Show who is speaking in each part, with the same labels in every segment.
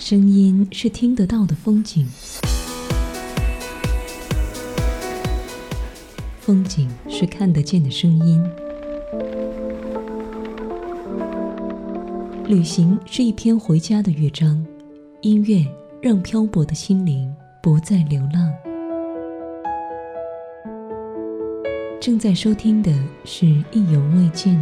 Speaker 1: 声音是听得到的风景，风景是看得见的声音。旅行是一篇回家的乐章，音乐让漂泊的心灵不再流浪。正在收听的是《意犹未尽》。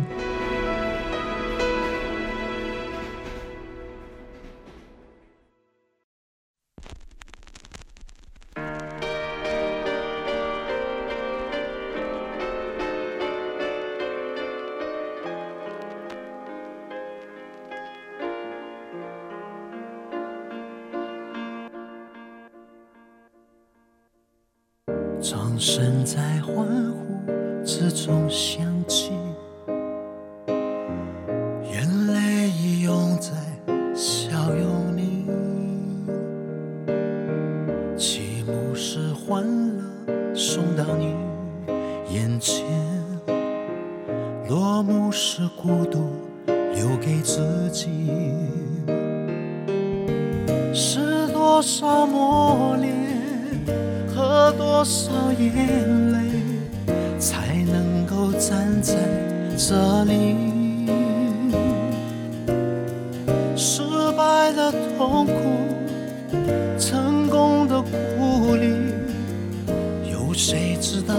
Speaker 2: 谁知道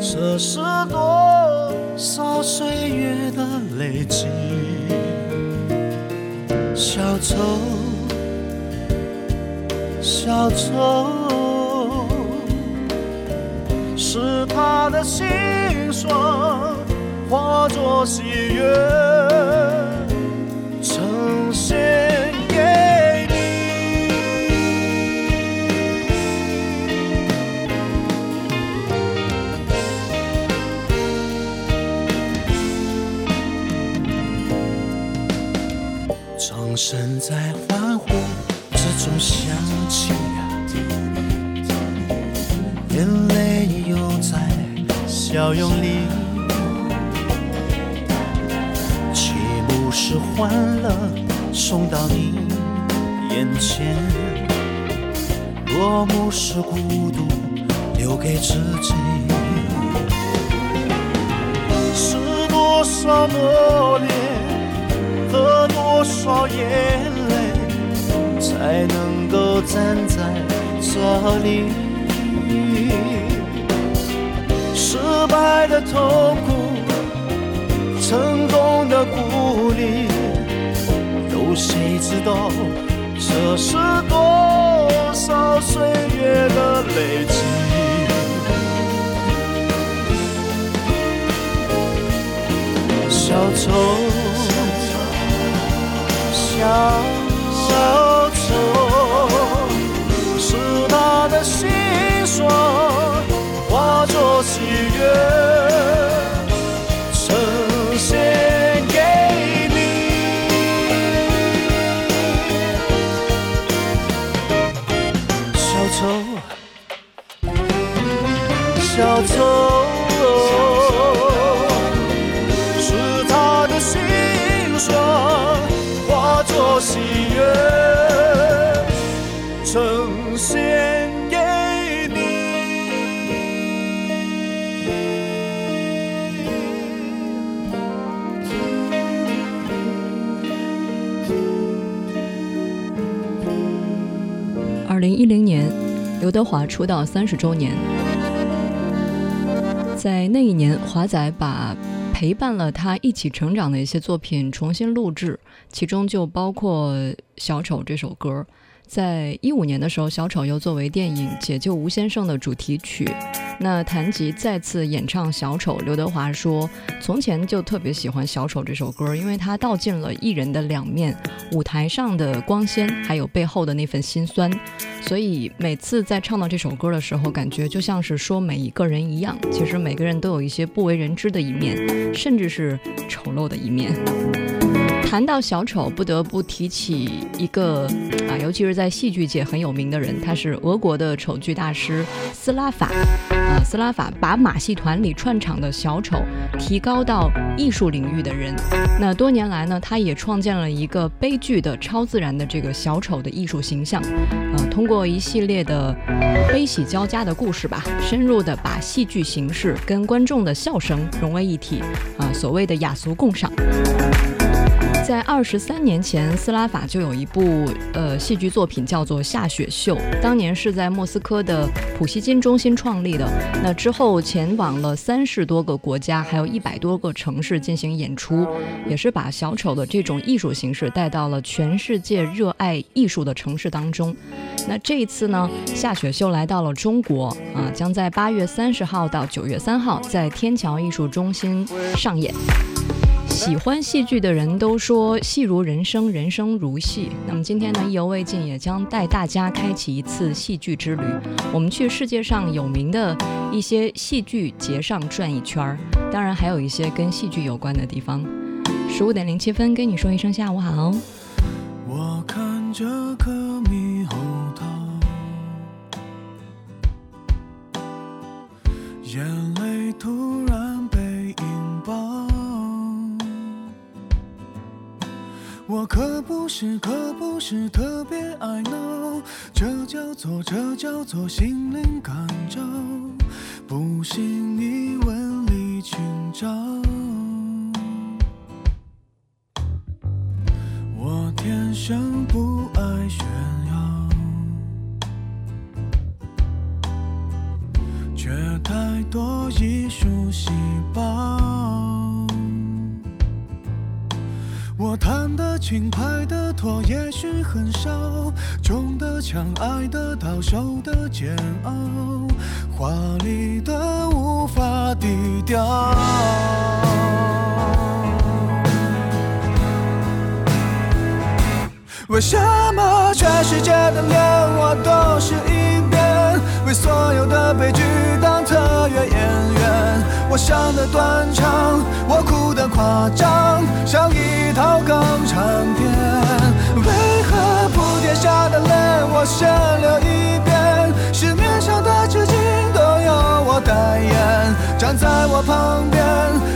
Speaker 2: 这是多少岁月的累积？小丑，小丑。是他的心酸化作喜悦，呈现在欢呼之中响起。眼泪又在笑容里，起幕是欢乐送到你眼前，落幕是孤独留给自己。是多少磨练和多少眼泪，才能够站在这里？失败的痛苦，成功的鼓励，有谁知道这是多少岁月的累积？小丑，小
Speaker 1: 刘德华出道三十周年。在那一年，华仔把陪伴了他一起成长的一些作品重新录制，其中就包括《小丑》这首歌。在一五年的时候，小丑又作为电影《解救吴先生》的主题曲。那谈及再次演唱小丑，刘德华说：“从前就特别喜欢小丑这首歌，因为它道尽了艺人的两面，舞台上的光鲜，还有背后的那份心酸。所以每次在唱到这首歌的时候，感觉就像是说每一个人一样，其实每个人都有一些不为人知的一面，甚至是丑陋的一面。”谈到小丑，不得不提起一个啊，尤其是在戏剧界很有名的人，他是俄国的丑剧大师斯拉法。啊，斯拉法把马戏团里串场的小丑提高到艺术领域的人。那多年来呢，他也创建了一个悲剧的超自然的这个小丑的艺术形象。啊，通过一系列的悲喜交加的故事吧，深入的把戏剧形式跟观众的笑声融为一体。啊，所谓的雅俗共赏。在二十三年前，斯拉法就有一部呃戏剧作品叫做《下雪秀》，当年是在莫斯科的普希金中心创立的。那之后前往了三十多个国家，还有一百多个城市进行演出，也是把小丑的这种艺术形式带到了全世界热爱艺术的城市当中。那这一次呢，《下雪秀》来到了中国啊，将在八月三十号到九月三号在天桥艺术中心上演。喜欢戏剧的人都说戏如人生，人生如戏。那么今天呢，意犹未尽，也将带大家开启一次戏剧之旅。我们去世界上有名的一些戏剧节上转一圈儿，当然还有一些跟戏剧有关的地方。十五点零七分，跟你说一声下午好。
Speaker 3: 我看着可猕猴桃，眼泪突然我可不是，可不是特别爱闹，这叫做，这叫做心灵感召。不信你问李清照。我天生不爱炫耀，却太多艺术细胞。轻，拍的拖，也许很少，重的枪，爱的到，受的煎熬，华丽的无法低调。为什么全世界的脸我都是一遍？为所有的悲剧当特约演员？我想的断肠，我哭的夸张，像一套港产片。为何铺垫下的泪我先流一遍？市面上的纸巾都由我代言。站在我旁边，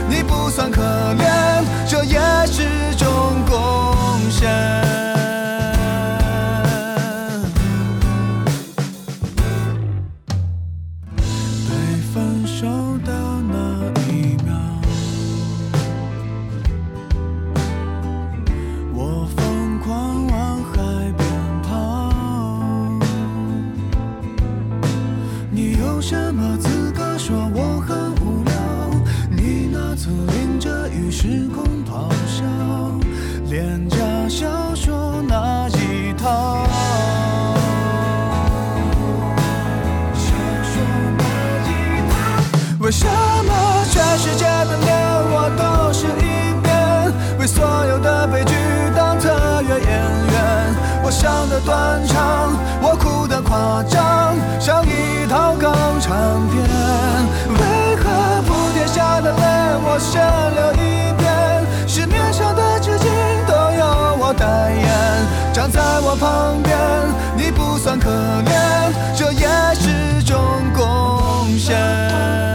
Speaker 3: 你不算可怜，这也是种贡献。为什么全世界的脸我都是一遍？为所有的悲剧当特约演员？我想的断肠，我哭的夸张，像一套港产片。为何铺垫下的泪我先流一遍？市面上的纸巾都由我代言。站在我旁边，你不算可怜，这也是种贡献。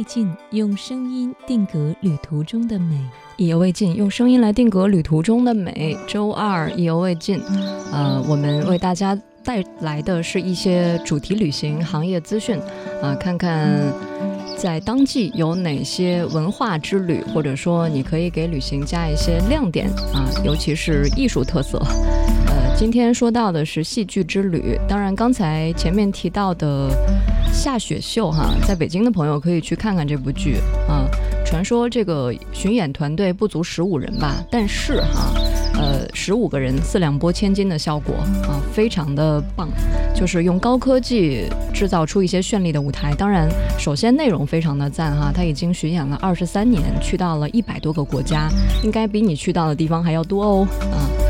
Speaker 4: 意犹未尽，用声音定格旅途中的美。
Speaker 1: 意犹未尽，用声音来定格旅途中的美。周二意犹未尽，呃，我们为大家带来的是一些主题旅行行业资讯，啊，看看在当季有哪些文化之旅，或者说你可以给旅行加一些亮点啊，尤其是艺术特色。今天说到的是戏剧之旅，当然刚才前面提到的下雪秀哈，在北京的朋友可以去看看这部剧啊。传说这个巡演团队不足十五人吧，但是哈，呃，十五个人四两拨千斤的效果啊，非常的棒，就是用高科技制造出一些绚丽的舞台。当然，首先内容非常的赞哈，他已经巡演了二十三年，去到了一百多个国家，应该比你去到的地方还要多哦啊。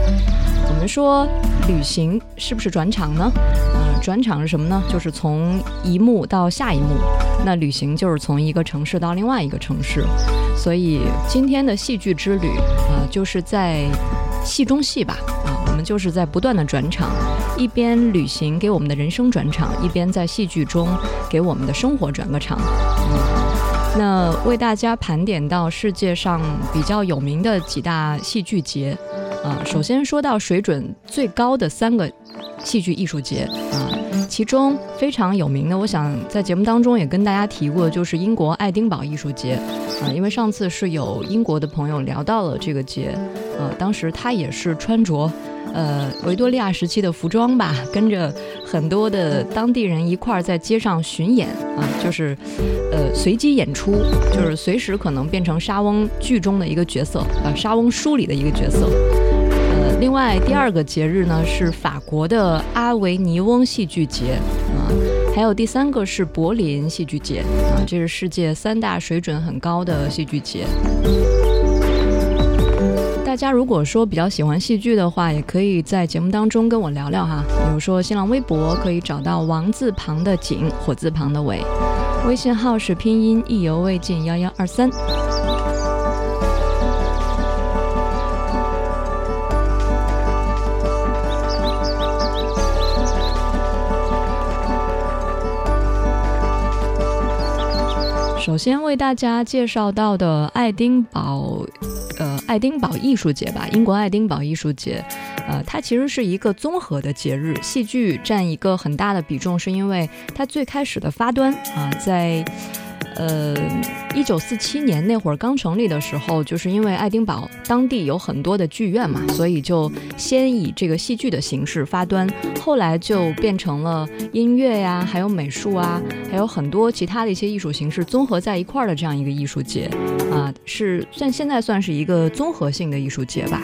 Speaker 1: 我们说旅行是不是转场呢？嗯，转场是什么呢？就是从一幕到下一幕。那旅行就是从一个城市到另外一个城市，所以今天的戏剧之旅啊，就是在戏中戏吧啊，我们就是在不断的转场，一边旅行给我们的人生转场，一边在戏剧中给我们的生活转个场。那为大家盘点到世界上比较有名的几大戏剧节啊，首先说到水准最高的三个戏剧艺术节啊。其中非常有名的，我想在节目当中也跟大家提过，就是英国爱丁堡艺术节，啊，因为上次是有英国的朋友聊到了这个节，呃，当时他也是穿着，呃，维多利亚时期的服装吧，跟着很多的当地人一块儿在街上巡演，啊，就是，呃，随机演出，就是随时可能变成沙翁剧中的一个角色，呃，沙翁书里的一个角色。另外，第二个节日呢是法国的阿维尼翁戏剧节啊，还有第三个是柏林戏剧节啊，这是世界三大水准很高的戏剧节。大家如果说比较喜欢戏剧的话，也可以在节目当中跟我聊聊哈，比如说新浪微博可以找到王字旁的景，火字旁的伟，微信号是拼音意犹未尽幺幺二三。首先为大家介绍到的爱丁堡，呃，爱丁堡艺术节吧，英国爱丁堡艺术节，呃，它其实是一个综合的节日，戏剧占一个很大的比重，是因为它最开始的发端啊，在。呃，一九四七年那会儿刚成立的时候，就是因为爱丁堡当地有很多的剧院嘛，所以就先以这个戏剧的形式发端，后来就变成了音乐呀，还有美术啊，还有很多其他的一些艺术形式综合在一块儿的这样一个艺术节啊，是算现在算是一个综合性的艺术节吧。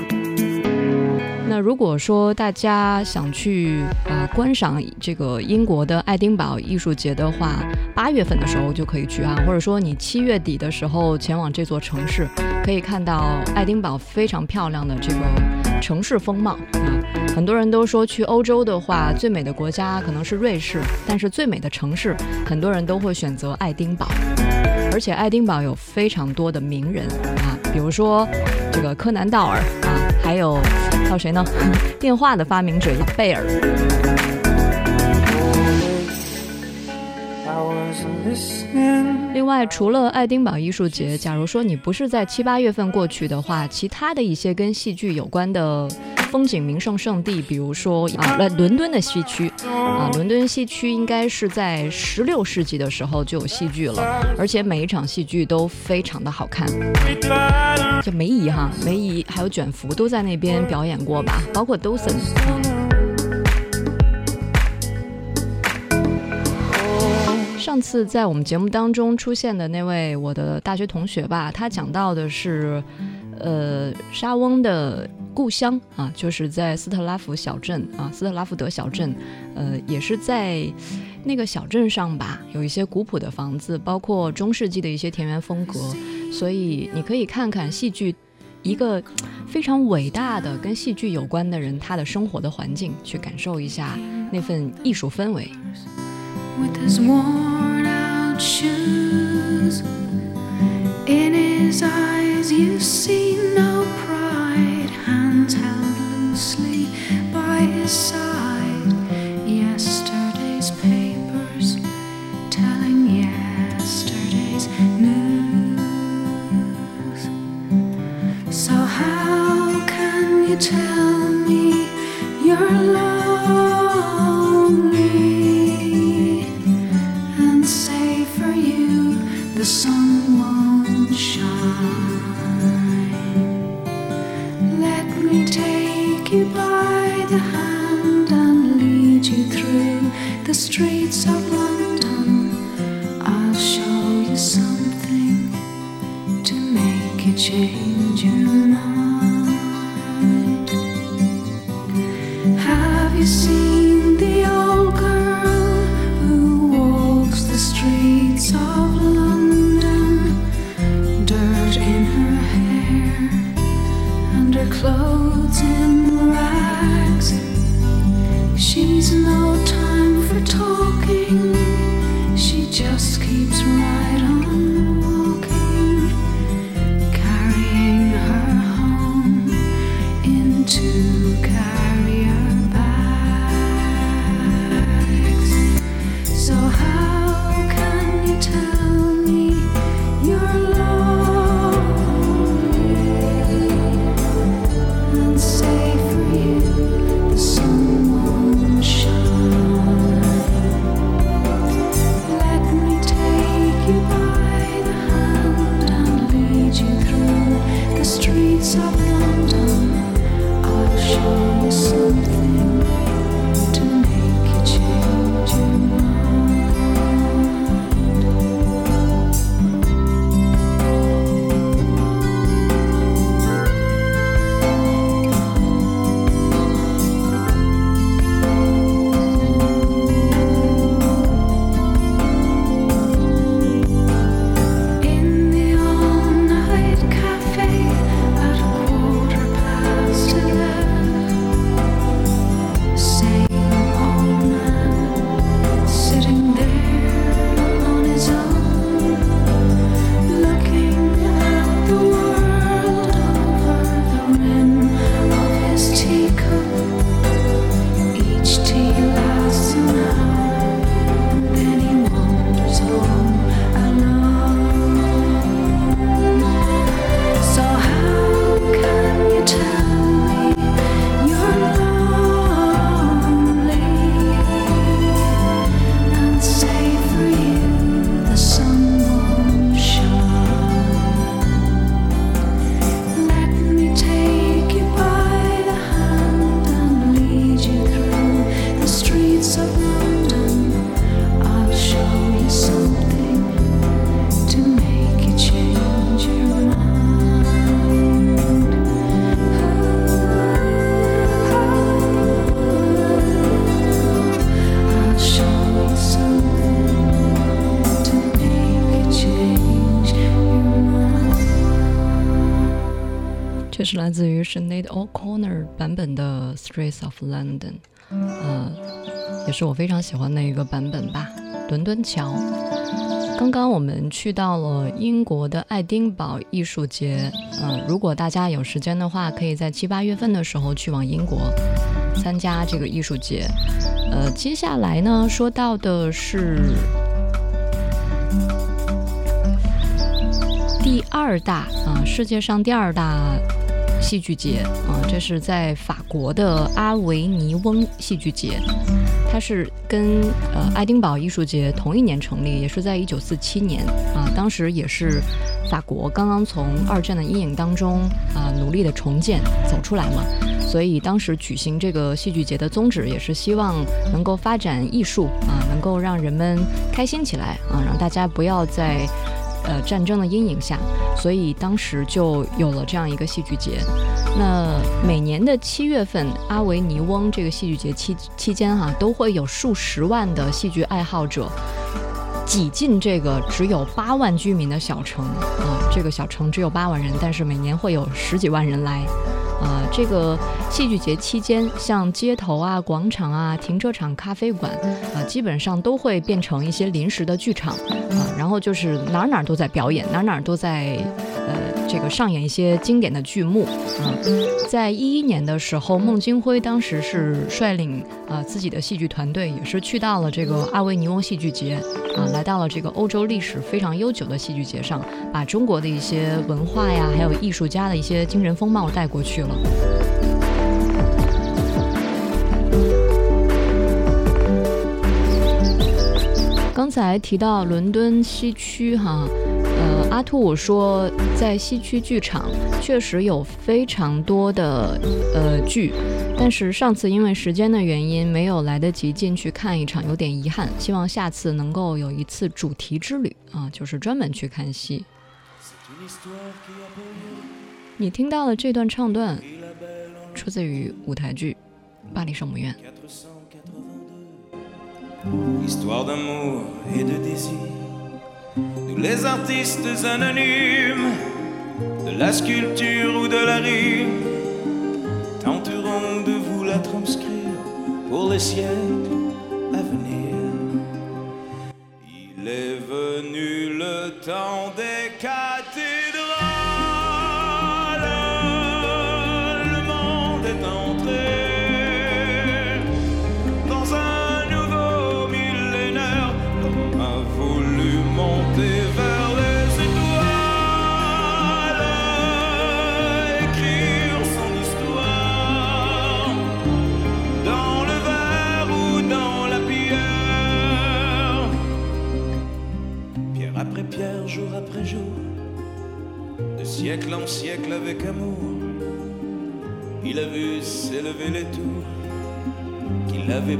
Speaker 1: 那如果说大家想去啊观赏这个英国的爱丁堡艺术节的话，八月份的时候就可以去啊，或者说你七月底的时候前往这座城市，可以看到爱丁堡非常漂亮的这个城市风貌啊。很多人都说去欧洲的话，最美的国家可能是瑞士，但是最美的城市，很多人都会选择爱丁堡。而且爱丁堡有非常多的名人啊，比如说这个柯南道尔啊，还有还有谁呢？电话的发明者贝尔。另外，除了爱丁堡艺术节，假如说你不是在七八月份过去的话，其他的一些跟戏剧有关的。风景名胜圣地，比如说啊，伦伦敦的西区啊，伦敦西区应该是在十六世纪的时候就有戏剧了，而且每一场戏剧都非常的好看。就梅姨哈，梅姨还有卷福都在那边表演过吧，包括 Dawson。上次在我们节目当中出现的那位我的大学同学吧，他讲到的是。呃，沙翁的故乡啊，就是在斯特拉福小镇啊，斯特拉福德小镇，呃，也是在那个小镇上吧，有一些古朴的房子，包括中世纪的一些田园风格，所以你可以看看戏剧一个非常伟大的跟戏剧有关的人他的生活的环境，去感受一下那份艺术氛围。In his eyes, you see no pride, hands held loosely by his side.
Speaker 5: So. Streets of London》，
Speaker 1: 呃，也是我非常喜欢的一个版本吧。伦敦桥。刚刚我们去到了英国的爱丁堡艺术节，嗯、如果大家有时间的话，可以在七八月份的时候去往英国参加这个艺术节。呃，接下来呢，说到的是第二大啊、世界上第二大戏剧节啊、这是在法国的阿维尼翁戏剧节。它是跟呃爱丁堡艺术节同一年成立，也是在一九四七年啊，当时也是法国刚刚从二战的阴影当中啊努力的重建走出来嘛，所以当时举行这个戏剧节的宗旨也是希望能够发展艺术啊，能够让人们开心起来啊，让大家不要在呃战争的阴影下，所以当时就有了这样一个戏剧节。那每年的七月份，阿维尼翁这个戏剧节期期间哈、都会有数十万的戏剧爱好者挤进这个只有八万居民的小城啊、这个小城只有八万人，但是每年会有十几万人来。啊、这个戏剧节期间，像街头啊、广场啊、停车场、咖啡馆啊、基本上都会变成一些临时的剧场啊、然后就是哪哪都在表演，哪哪都在呃这个上演一些经典的剧目啊、在一一年的时候，孟京辉当时是率领啊、自己的戏剧团队，也是去到了这个阿维尼翁戏剧节啊、来到了这个欧洲历史非常悠久的戏剧节上，把中国的一些文化呀，还有艺术家的一些精神风貌带过去了。刚才提到伦敦西区哈，阿兔说在西区剧场确实有非常多的呃剧，但是上次因为时间的原因没有来得及进去看一场，有点遗憾。希望下次能够有一次主题之旅啊，就是专门去看戏。你听到的这段唱段出自于舞台剧《巴黎圣母院》。
Speaker 6: Nous les artistes anonymes de la sculpture ou de la rime tenterons de vous la transcrire pour les siècles à venir. Il est venu le temps des.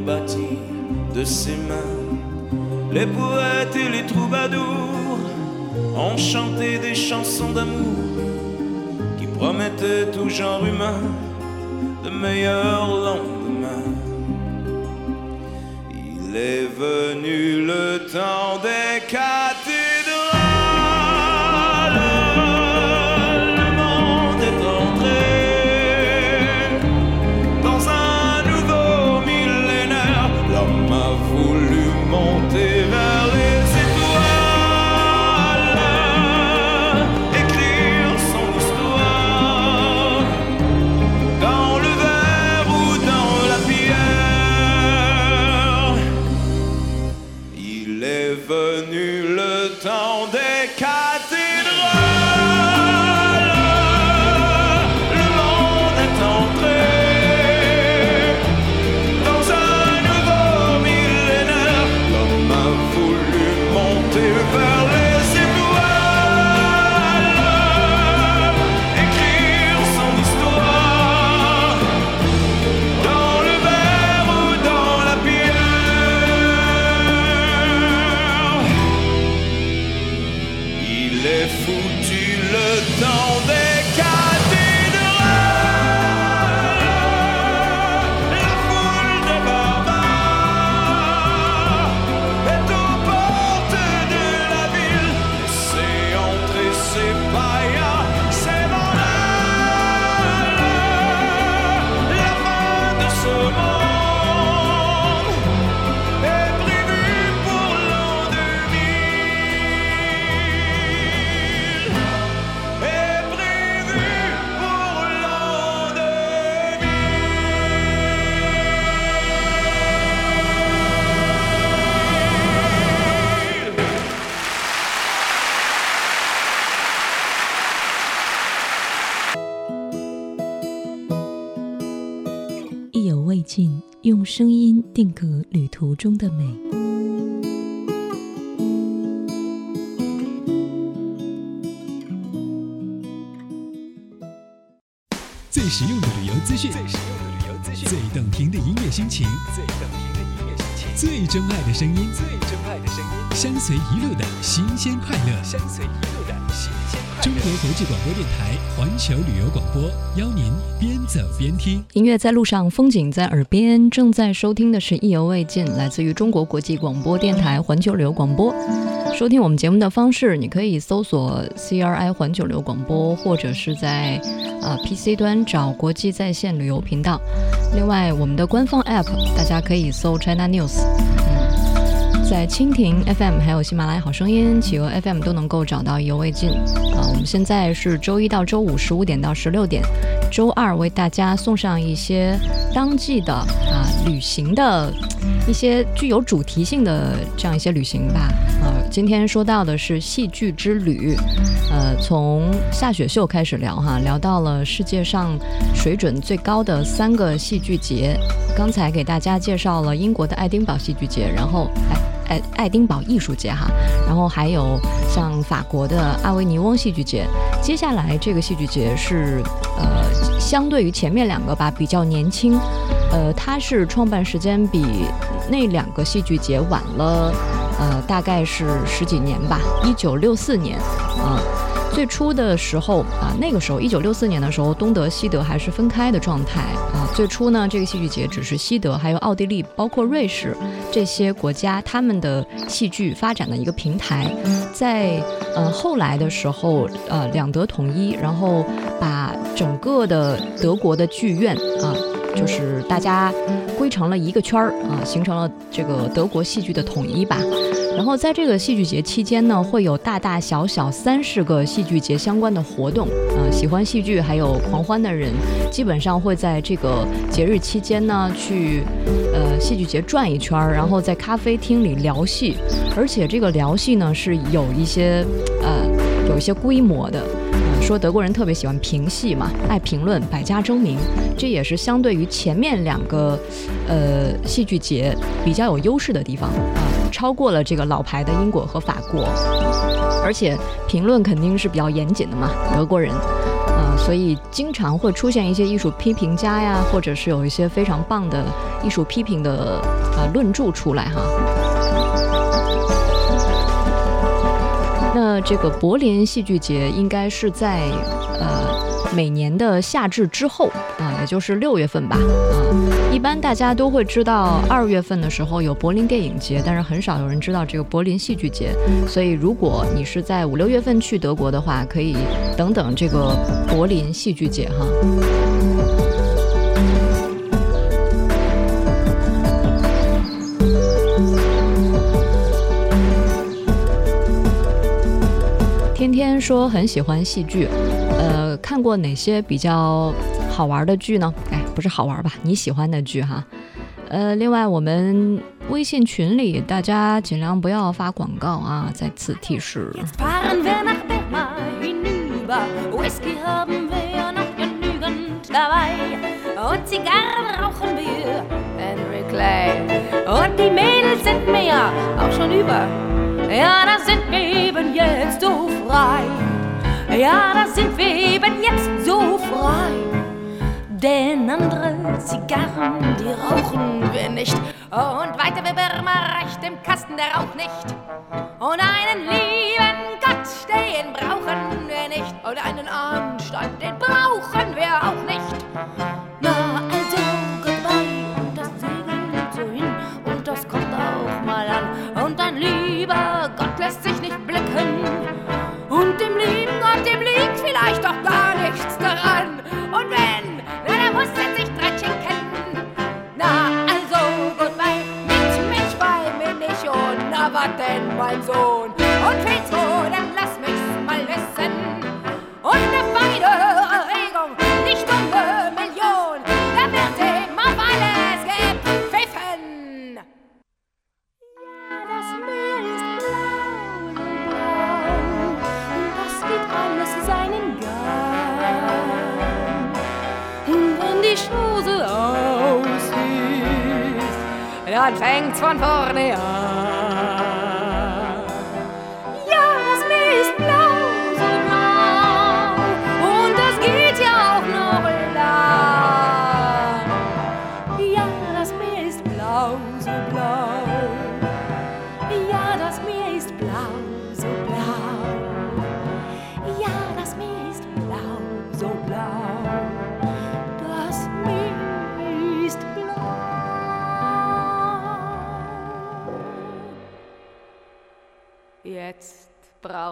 Speaker 6: Bâties de ses mains. Les poètes et les troubadours ont chanté des chansons d'amour qui promettaient tout genre humain de meilleurs lendemains.
Speaker 4: 定格旅途中的美。
Speaker 7: 最实用的旅游资讯，最实用的旅游资讯，最动听的音乐心情，最动听的音乐心情，最真爱的声音，最真爱的声音，相随一路的新鲜快乐，相随一路的国国际广播电台环球旅游广播，邀您边走边听。
Speaker 1: 音乐在路上，风景在耳边。正在收听的是《意犹未尽》，来自于中国国际广播电台环球旅游广播。收听我们节目的方式，你可以搜索 CRI 环球旅游广播，或者是在呃 PC 端找国际在线旅游频道。另外，我们的官方 App 大家可以搜 China News。在蜻蜓 FM 还有喜马拉雅好声音、企鹅 FM 都能够找到《意犹未尽》啊。我们现在是周一到周五十五点到十六点，周二为大家送上一些当季的啊旅行的一些具有主题性的这样一些旅行吧。啊，今天说到的是戏剧之旅，呃，从下雪秀开始聊哈，聊到了世界上水准最高的三个戏剧节。刚才给大家介绍了英国的爱丁堡戏剧节，然后爱。爱爱丁堡艺术节哈，然后还有像法国的阿维尼翁戏剧节。接下来这个戏剧节是呃，相对于前面两个吧，比较年轻。呃，它是创办时间比那两个戏剧节晚了，呃，大概是十几年吧，一九六四年啊。最初的时候啊，那个时候一九六四年的时候，东德、西德还是分开的状态啊。最初呢，这个戏剧节只是西德、还有奥地利、包括瑞士这些国家他们的戏剧发展的一个平台。在呃后来的时候，呃两德统一，然后把整个的德国的剧院啊。就是大家归成了一个圈儿啊，形成了这个德国戏剧的统一吧。然后在这个戏剧节期间呢，会有大大小小三十个戏剧节相关的活动。呃，喜欢戏剧还有狂欢的人，基本上会在这个节日期间呢，去呃戏剧节转一圈儿，然后在咖啡厅里聊戏。而且这个聊戏呢，是有一些呃有一些规模的。说德国人特别喜欢评戏嘛，爱评论，百家争鸣，这也是相对于前面两个呃戏剧节比较有优势的地方啊、超过了这个老牌的英国和法国，而且评论肯定是比较严谨的嘛，德国人。啊、所以经常会出现一些艺术批评家呀，或者是有一些非常棒的艺术批评的啊、论著出来哈。这个柏林戏剧节应该是在呃每年的夏至之后啊，也就是六月份吧啊。一般大家都会知道二月份的时候有柏林电影节，但是很少有人知道这个柏林戏剧节。所以如果你是在五六月份去德国的话，可以等等这个柏林戏剧节哈。说很喜欢戏剧，呃，看过哪些比较好玩的剧呢？哎，不是好玩吧？你喜欢的剧哈。呃，另外我们微信群里大家尽量不要发广告啊，在此提示。
Speaker 8: jetzt so frei. Ja, da sind wir eben jetzt so frei. Denn andere Zigarren, die rauchen wir nicht. Und weiter wir immer recht im Kasten, der raucht nicht. Und einen lieben Gott, den brauchen wir nicht. Und einen Anstand, den brauchen wir auch nicht. Na, Und denn, mein Sohn? Und willst du, dann lass mich's mal wissen. Und eine feine Erregung, nicht um Million. Da wird ihm auf alles gepfiffen. Ja, das Meer ist blau, so blau. Und das geht alles seinen Gang. Und wenn die Chose aus ist, dann fängt's von vorne an.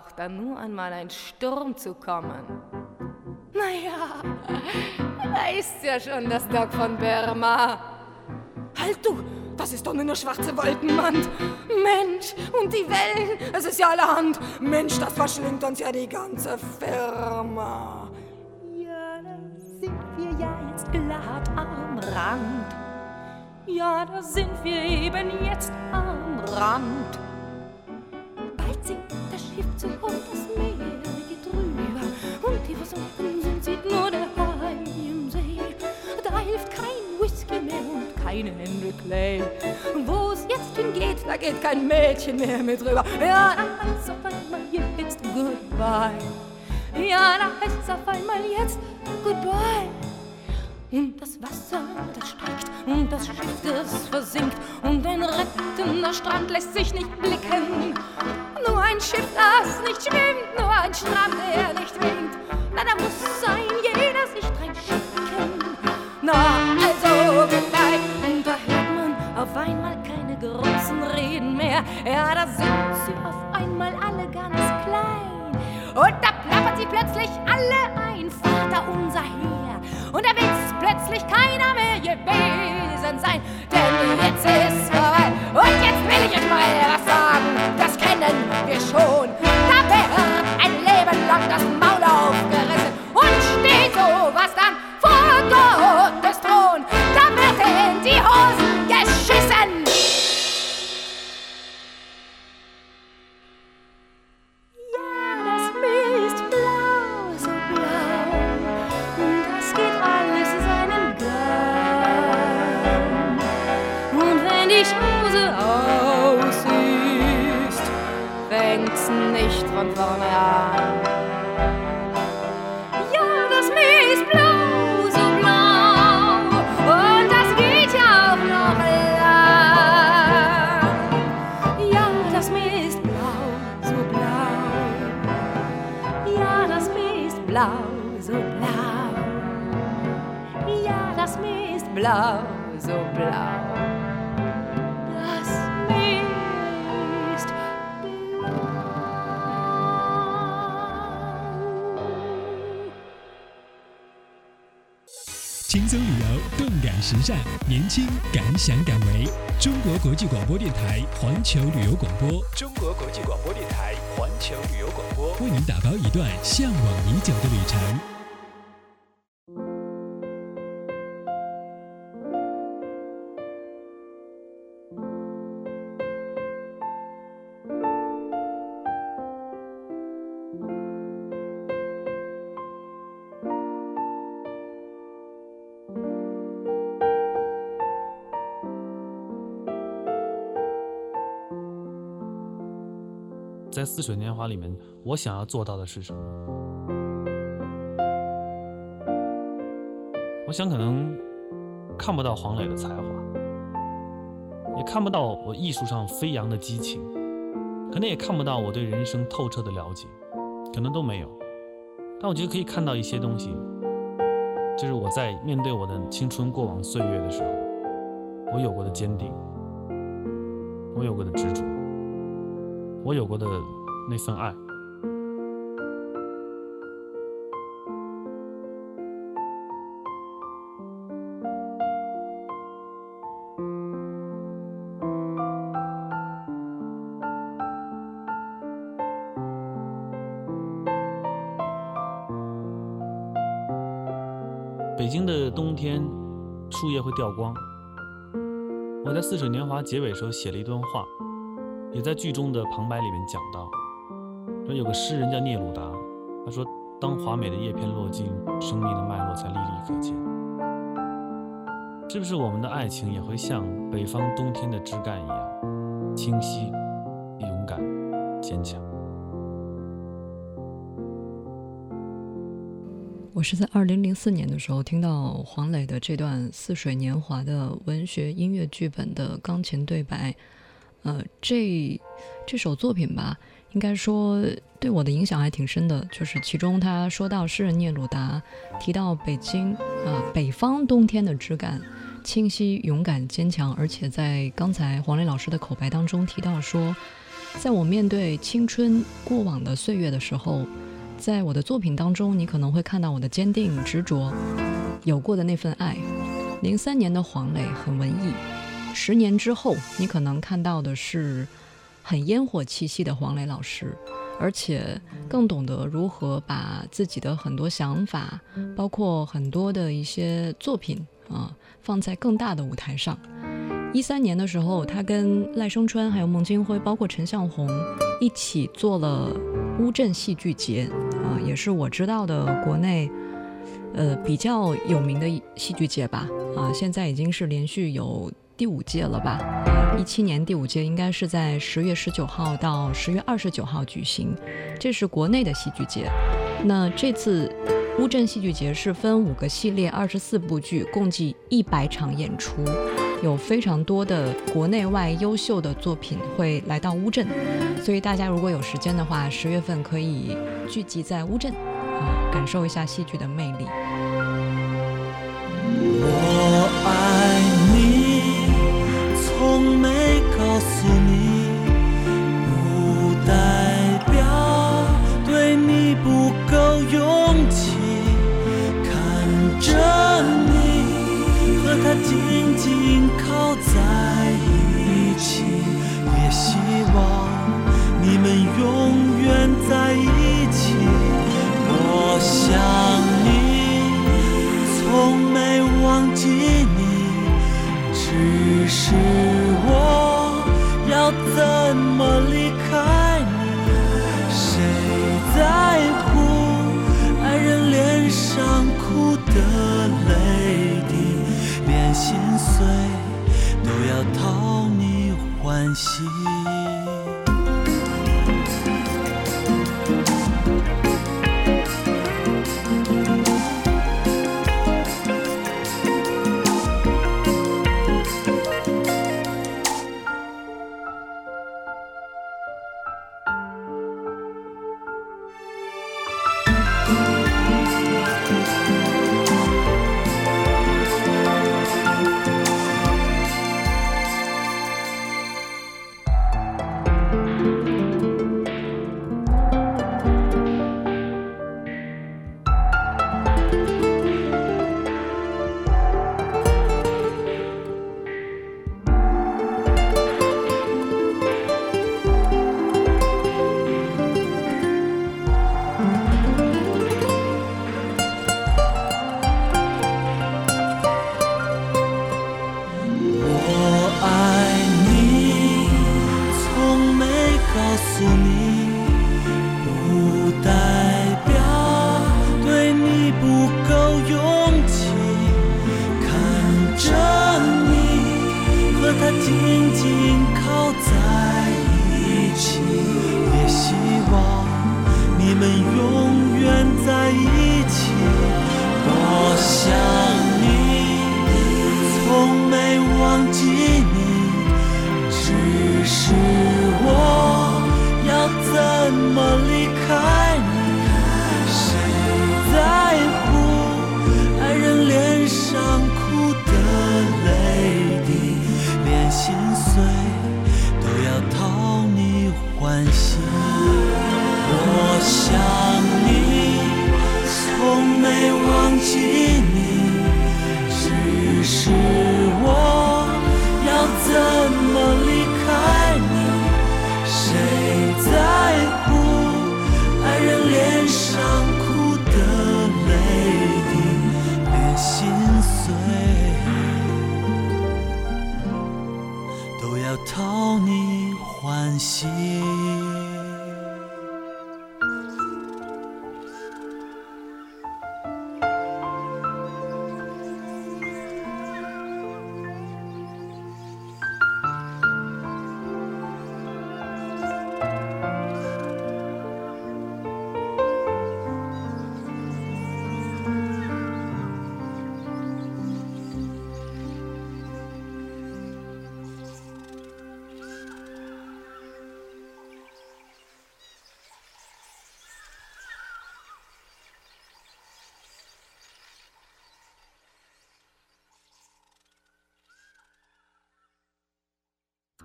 Speaker 8: Braucht da nur einmal ein Sturm zu kommen. Naja, da ist ja schon das Dock von Burma. Halt du, das ist doch nur eine schwarze Wolkenwand. Mensch, und die Wellen, es ist ja allerhand. Mensch, das verschlingt uns ja die ganze Firma. Ja, da sind wir ja jetzt glatt am Rand. Ja, da sind wir eben jetzt am Rand. Sinkt das Schiff zu und das Meer geht drüber. Und die versunken sind, sieht nur der Hai im See. Da hilft kein Whisky mehr und keine Henry Clay. Wo es jetzt hingeht, da geht kein Mädchen mehr mit rüber. Ja, da heißt's auf einmal jetzt Goodbye. Ja, da heißt's auf einmal jetzt Goodbye. Und das Wasser, das steigt und das Schiff, das versinkt und ein rettender Strand lässt sich nicht blicken. Nur ein Schiff, das nicht schwimmt, nur ein Strand, der nicht winkt. Na, da muss sein jeder sich reinschicken. Na, also goodbye. Und da hört man auf einmal keine großen Reden mehr. Ja, da sind sie auf einmal alle ganz klein. Und da plappert sie plötzlich alle ein, Vater unser Herr. Und da will's plötzlich keiner mehr gewesen sein, denn
Speaker 7: 环球旅游广播，中国国际广播电台环球旅游广播，为您打包一段向往已久的旅程。
Speaker 9: 在《似水年华》里面，我想要做到的是什么？我想可能看不到黄磊的才华，也看不到我艺术上飞扬的激情，可能也看不到我对人生透彻的了解，可能都没有。但我觉得可以看到一些东西，就是我在面对我的青春过往岁月的时候，我有过的坚定，我有过的执着。我有过的那份爱。北京的冬天，树叶会掉光。我在《似水年华》结尾时候写了一段话。也在剧中的旁白里面讲到，说有个诗人叫聂鲁达，他说：“当华美的叶片落尽，生命的脉络才历历可见。”是不是我们的爱情也会像北方冬天的枝干一样，清晰、勇敢、坚强？
Speaker 1: 我是在二零零四年的时候听到黄磊的这段《似水年华》的文学音乐剧本的钢琴对白。呃，这这首作品吧，应该说对我的影响还挺深的。就是其中他说到诗人聂鲁达提到北京啊，北方冬天的质感，清晰、勇敢、坚强。而且在刚才黄磊老师的口白当中提到说，在我面对青春过往的岁月的时候，在我的作品当中，你可能会看到我的坚定、执着，有过的那份爱。零三年的黄磊很文艺。十年之后，你可能看到的是很烟火气息的黄磊老师，而且更懂得如何把自己的很多想法，包括很多的一些作品啊，放在更大的舞台上。一三年的时候，他跟赖声川、还有孟京辉，包括陈向红一起做了乌镇戏剧节啊，也是我知道的国内呃比较有名的戏剧节吧啊，现在已经是连续有。第五届了吧？一七年第五届应该是在十月十九号到十月二十九号举行，这是国内的戏剧节。那这次乌镇戏剧节是分五个系列，二十四部剧，共计一百场演出，有非常多的国内外优秀的作品会来到乌镇，所以大家如果有时间的话，十月份可以聚集在乌镇，啊，感受一下戏剧的魅力。
Speaker 3: 我爱，从没告诉你，不代表对你不够勇气。看着你和他
Speaker 10: 紧紧靠在一起，也希望你们永远在一起。我想你，从没忘记你，只是我要怎么离开你？谁在乎爱人脸上哭的泪滴，连心碎都要讨你欢喜。做你，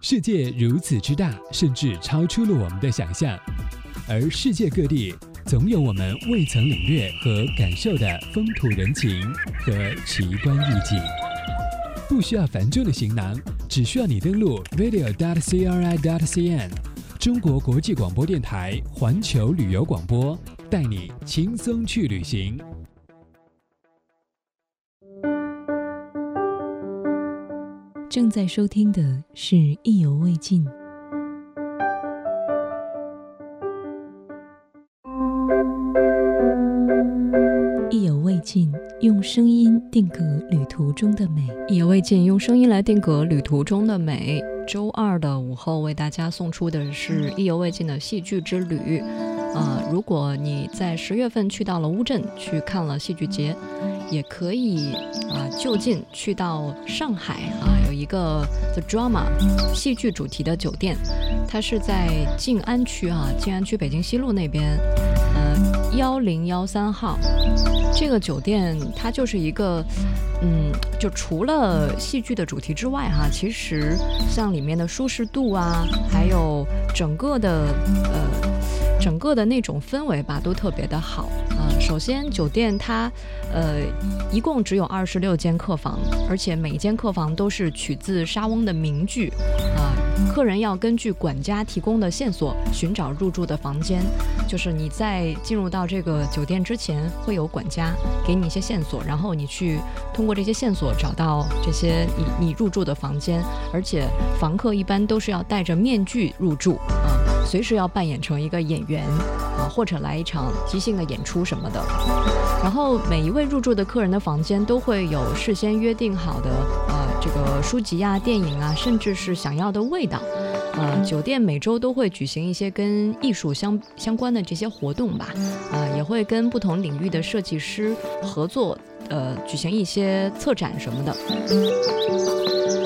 Speaker 7: 世界如此之大，甚至超出了我们的想象。而世界各地总有我们未曾领略和感受的风土人情和奇观异景。不需要繁重的行囊，只需要你登录 radio.dot.cri.dot.cn，中国国际广播电台环球旅游广播，带你轻松去旅行。
Speaker 4: 正在收听的是《意犹未尽》。意犹未尽，用声音定格旅途中的美。
Speaker 1: 意犹未尽，用声音来定格旅途中的美。周二的午后为大家送出的是意犹未尽的戏剧之旅。啊、如果你在十月份去到了乌镇去看了戏剧节，也可以啊、就近去到上海啊，有一个 The Drama 戏剧主题的酒店，它是在静安区啊，静安区北京西路那边，呃，幺零幺三号。这个酒店它就是一个，嗯，就除了戏剧的主题之外哈，其实像里面的舒适度啊，还有整个的呃整个的那种氛围吧，都特别的好。啊、首先，酒店它呃一共只有二十六间客房，而且每一间客房都是取自莎翁的名句啊、客人要根据管家提供的线索寻找入住的房间，就是你在进入到这个酒店之前，会有管家给你一些线索，然后你去通过这些线索找到这些你你入住的房间，而且房客一般都是要戴着面具入住啊、随时要扮演成一个演员啊，或者来一场即兴的演出什么的。然后每一位入住的客人的房间都会有事先约定好的呃这个书籍啊、电影啊，甚至是想要的味道。呃，酒店每周都会举行一些跟艺术相相关的这些活动吧，呃，也会跟不同领域的设计师合作，呃，举行一些策展什么的。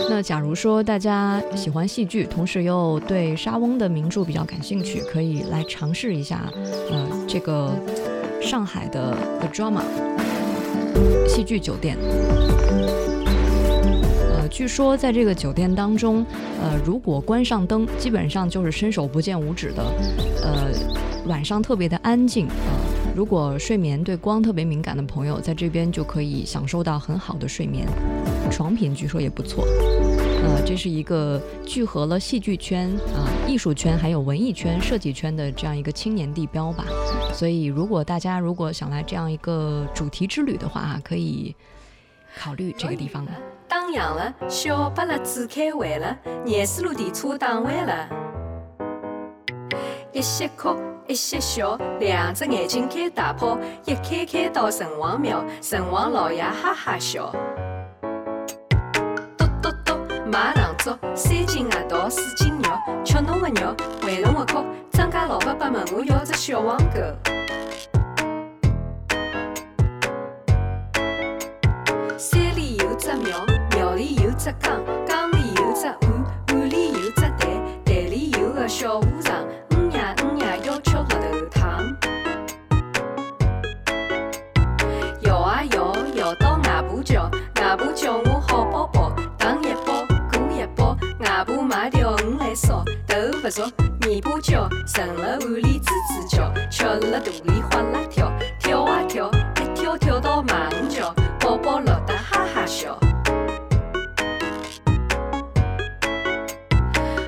Speaker 1: 那假如说大家喜欢戏剧，同时又对莎翁的名著比较感兴趣，可以来尝试一下，呃，这个上海的 The Drama 戏剧酒店。呃，据说在这个酒店当中，呃，如果关上灯，基本上就是伸手不见五指的，呃，晚上特别的安静啊、如果睡眠对光特别敏感的朋友，在这边就可以享受到很好的睡眠，床品据说也不错。呃，这是一个聚合了戏剧圈啊、艺术圈还有文艺圈、设计圈的这样一个青年地标吧。所以，如果大家如果想来这样一个主题之旅的话，可以考虑这个地方。
Speaker 11: 了。当烊了，小巴拉子开会了，廿四路电车打完了。一些哭，一些笑，两只眼睛开大炮，一开开到城隍庙，城隍老爷哈哈笑。嘟嘟嘟，买糖粥，三斤核桃，四斤肉，吃侬的肉，还侬的哭。张家老伯伯问我要只小黄狗。山里有只庙，庙里有只缸，缸里有只碗，碗里有只蛋，蛋里有个小和豆腐熟，尾巴焦，盛了碗里吱吱叫，吃了肚里哗啦跳，跳啊跳，一跳跳到马五桥，宝宝乐得哈哈笑。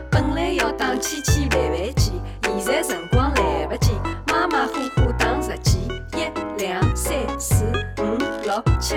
Speaker 11: 本来要打千千万万件，现在辰光来不及，马马虎虎打十件，一两三四五六七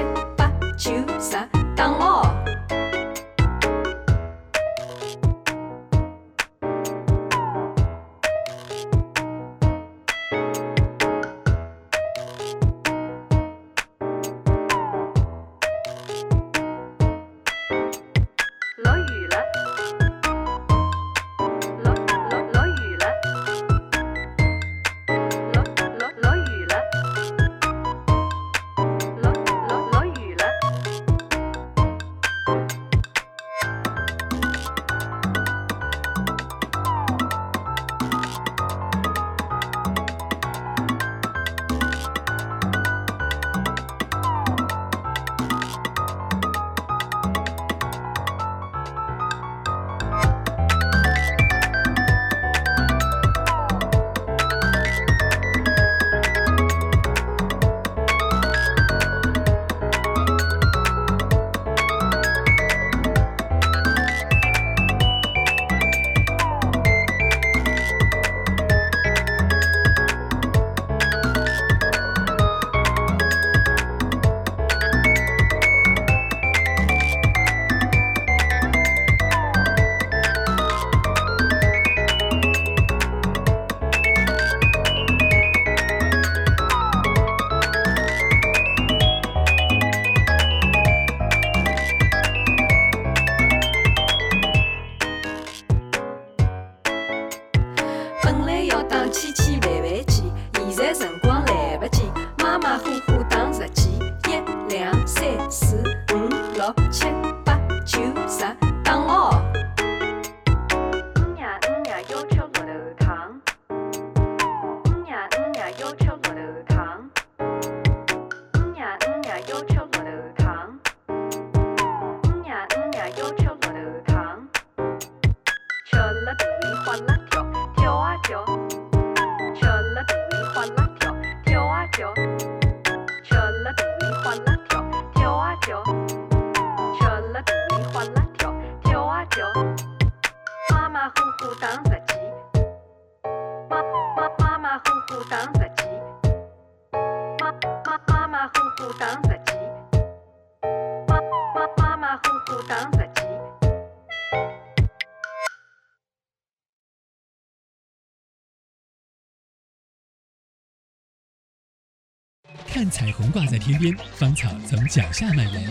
Speaker 7: 彩虹挂在天边，芳草从脚下蔓延。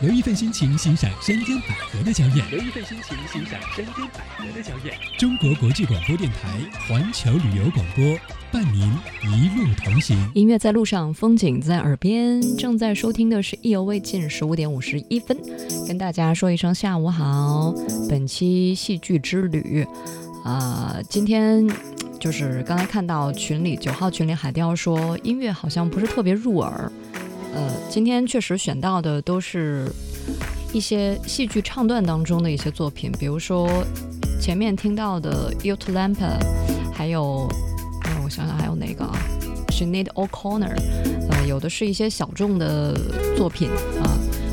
Speaker 7: 留一份心情欣赏山间百合的娇艳。留一份心情欣赏山间百合的娇艳。中国国际广播电台环球旅游广播，伴您一路同行。
Speaker 1: 音乐在路上，风景在耳边。正在收听的是意犹未尽，十五点五十一分，跟大家说一声下午好。本期戏剧之旅，啊、今天就是刚才看到群里九号群里海雕说音乐好像不是特别入耳，呃，今天确实选到的都是一些戏剧唱段当中的一些作品，比如说前面听到的 u to l a m p 还有，呃，我想想还有哪个啊 s h a n e d O'Connor，呃，有的是一些小众的作品啊。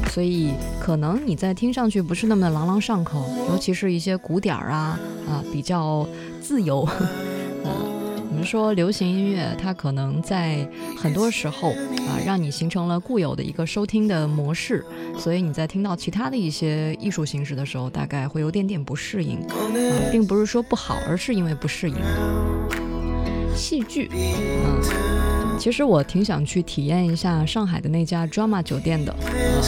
Speaker 1: 所以可能你在听上去不是那么朗朗上口，尤其是一些鼓点儿啊啊比较自由。嗯，我们说流行音乐，它可能在很多时候啊，让你形成了固有的一个收听的模式，所以你在听到其他的一些艺术形式的时候，大概会有点点不适应。啊，并不是说不好，而是因为不适应。戏剧，嗯，其实我挺想去体验一下上海的那家 Drama 酒店的，呃，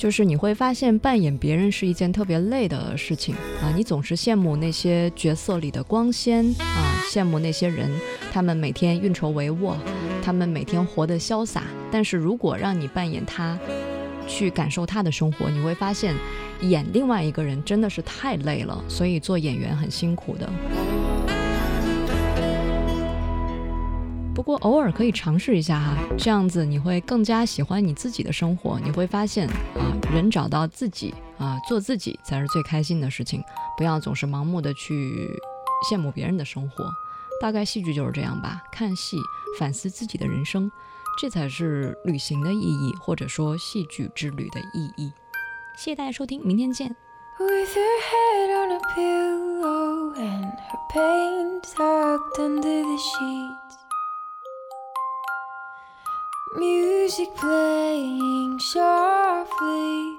Speaker 1: 就是你会发现扮演别人是一件特别累的事情啊，你总是羡慕那些角色里的光鲜啊，羡慕那些人，他们每天运筹帷幄，他们每天活得潇洒，但是如果让你扮演他。去感受他的生活，你会发现，演另外一个人真的是太累了，所以做演员很辛苦的。不过偶尔可以尝试一下哈，这样子你会更加喜欢你自己的生活。你会发现啊，人找到自己啊，做自己才是最开心的事情。不要总是盲目的去羡慕别人的生活。大概戏剧就是这样吧，看戏反思自己的人生，这才是旅行的意义，或者说戏剧之旅的意义。谢谢大家收听，明天见。
Speaker 5: With her head on a pillow and her pain tucked under the sheet. Music playing softly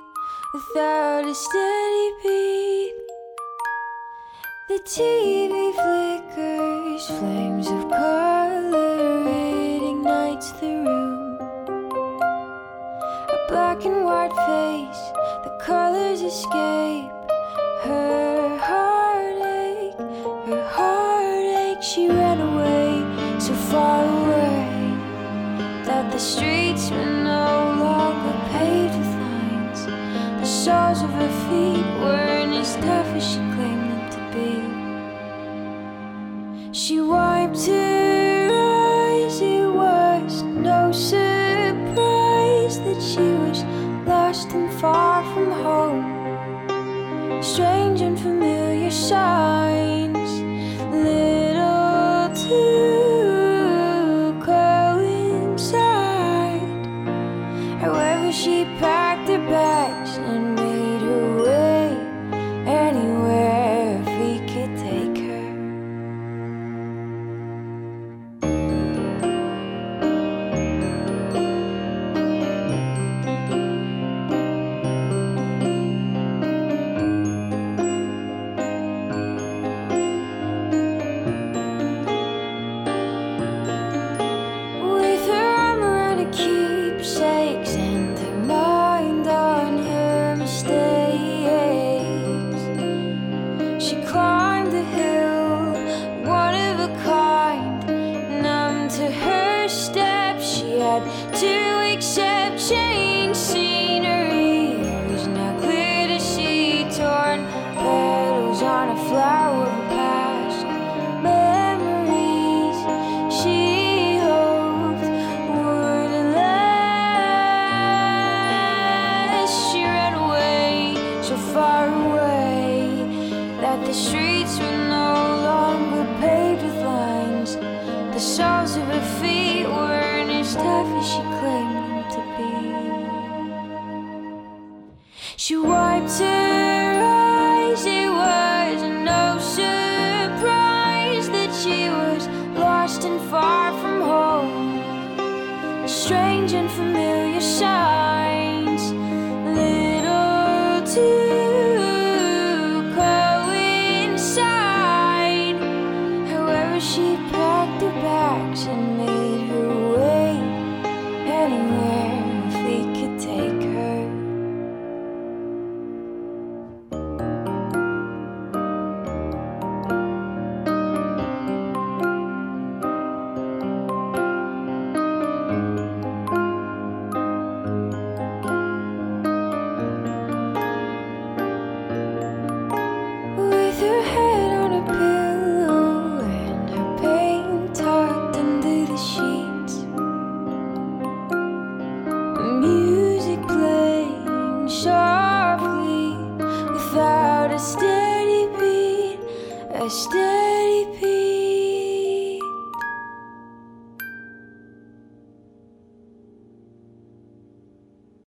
Speaker 5: without a steady beat. The TV flickers, flames of color, it ignites the room. A black and white face, the colors escape. Her feet were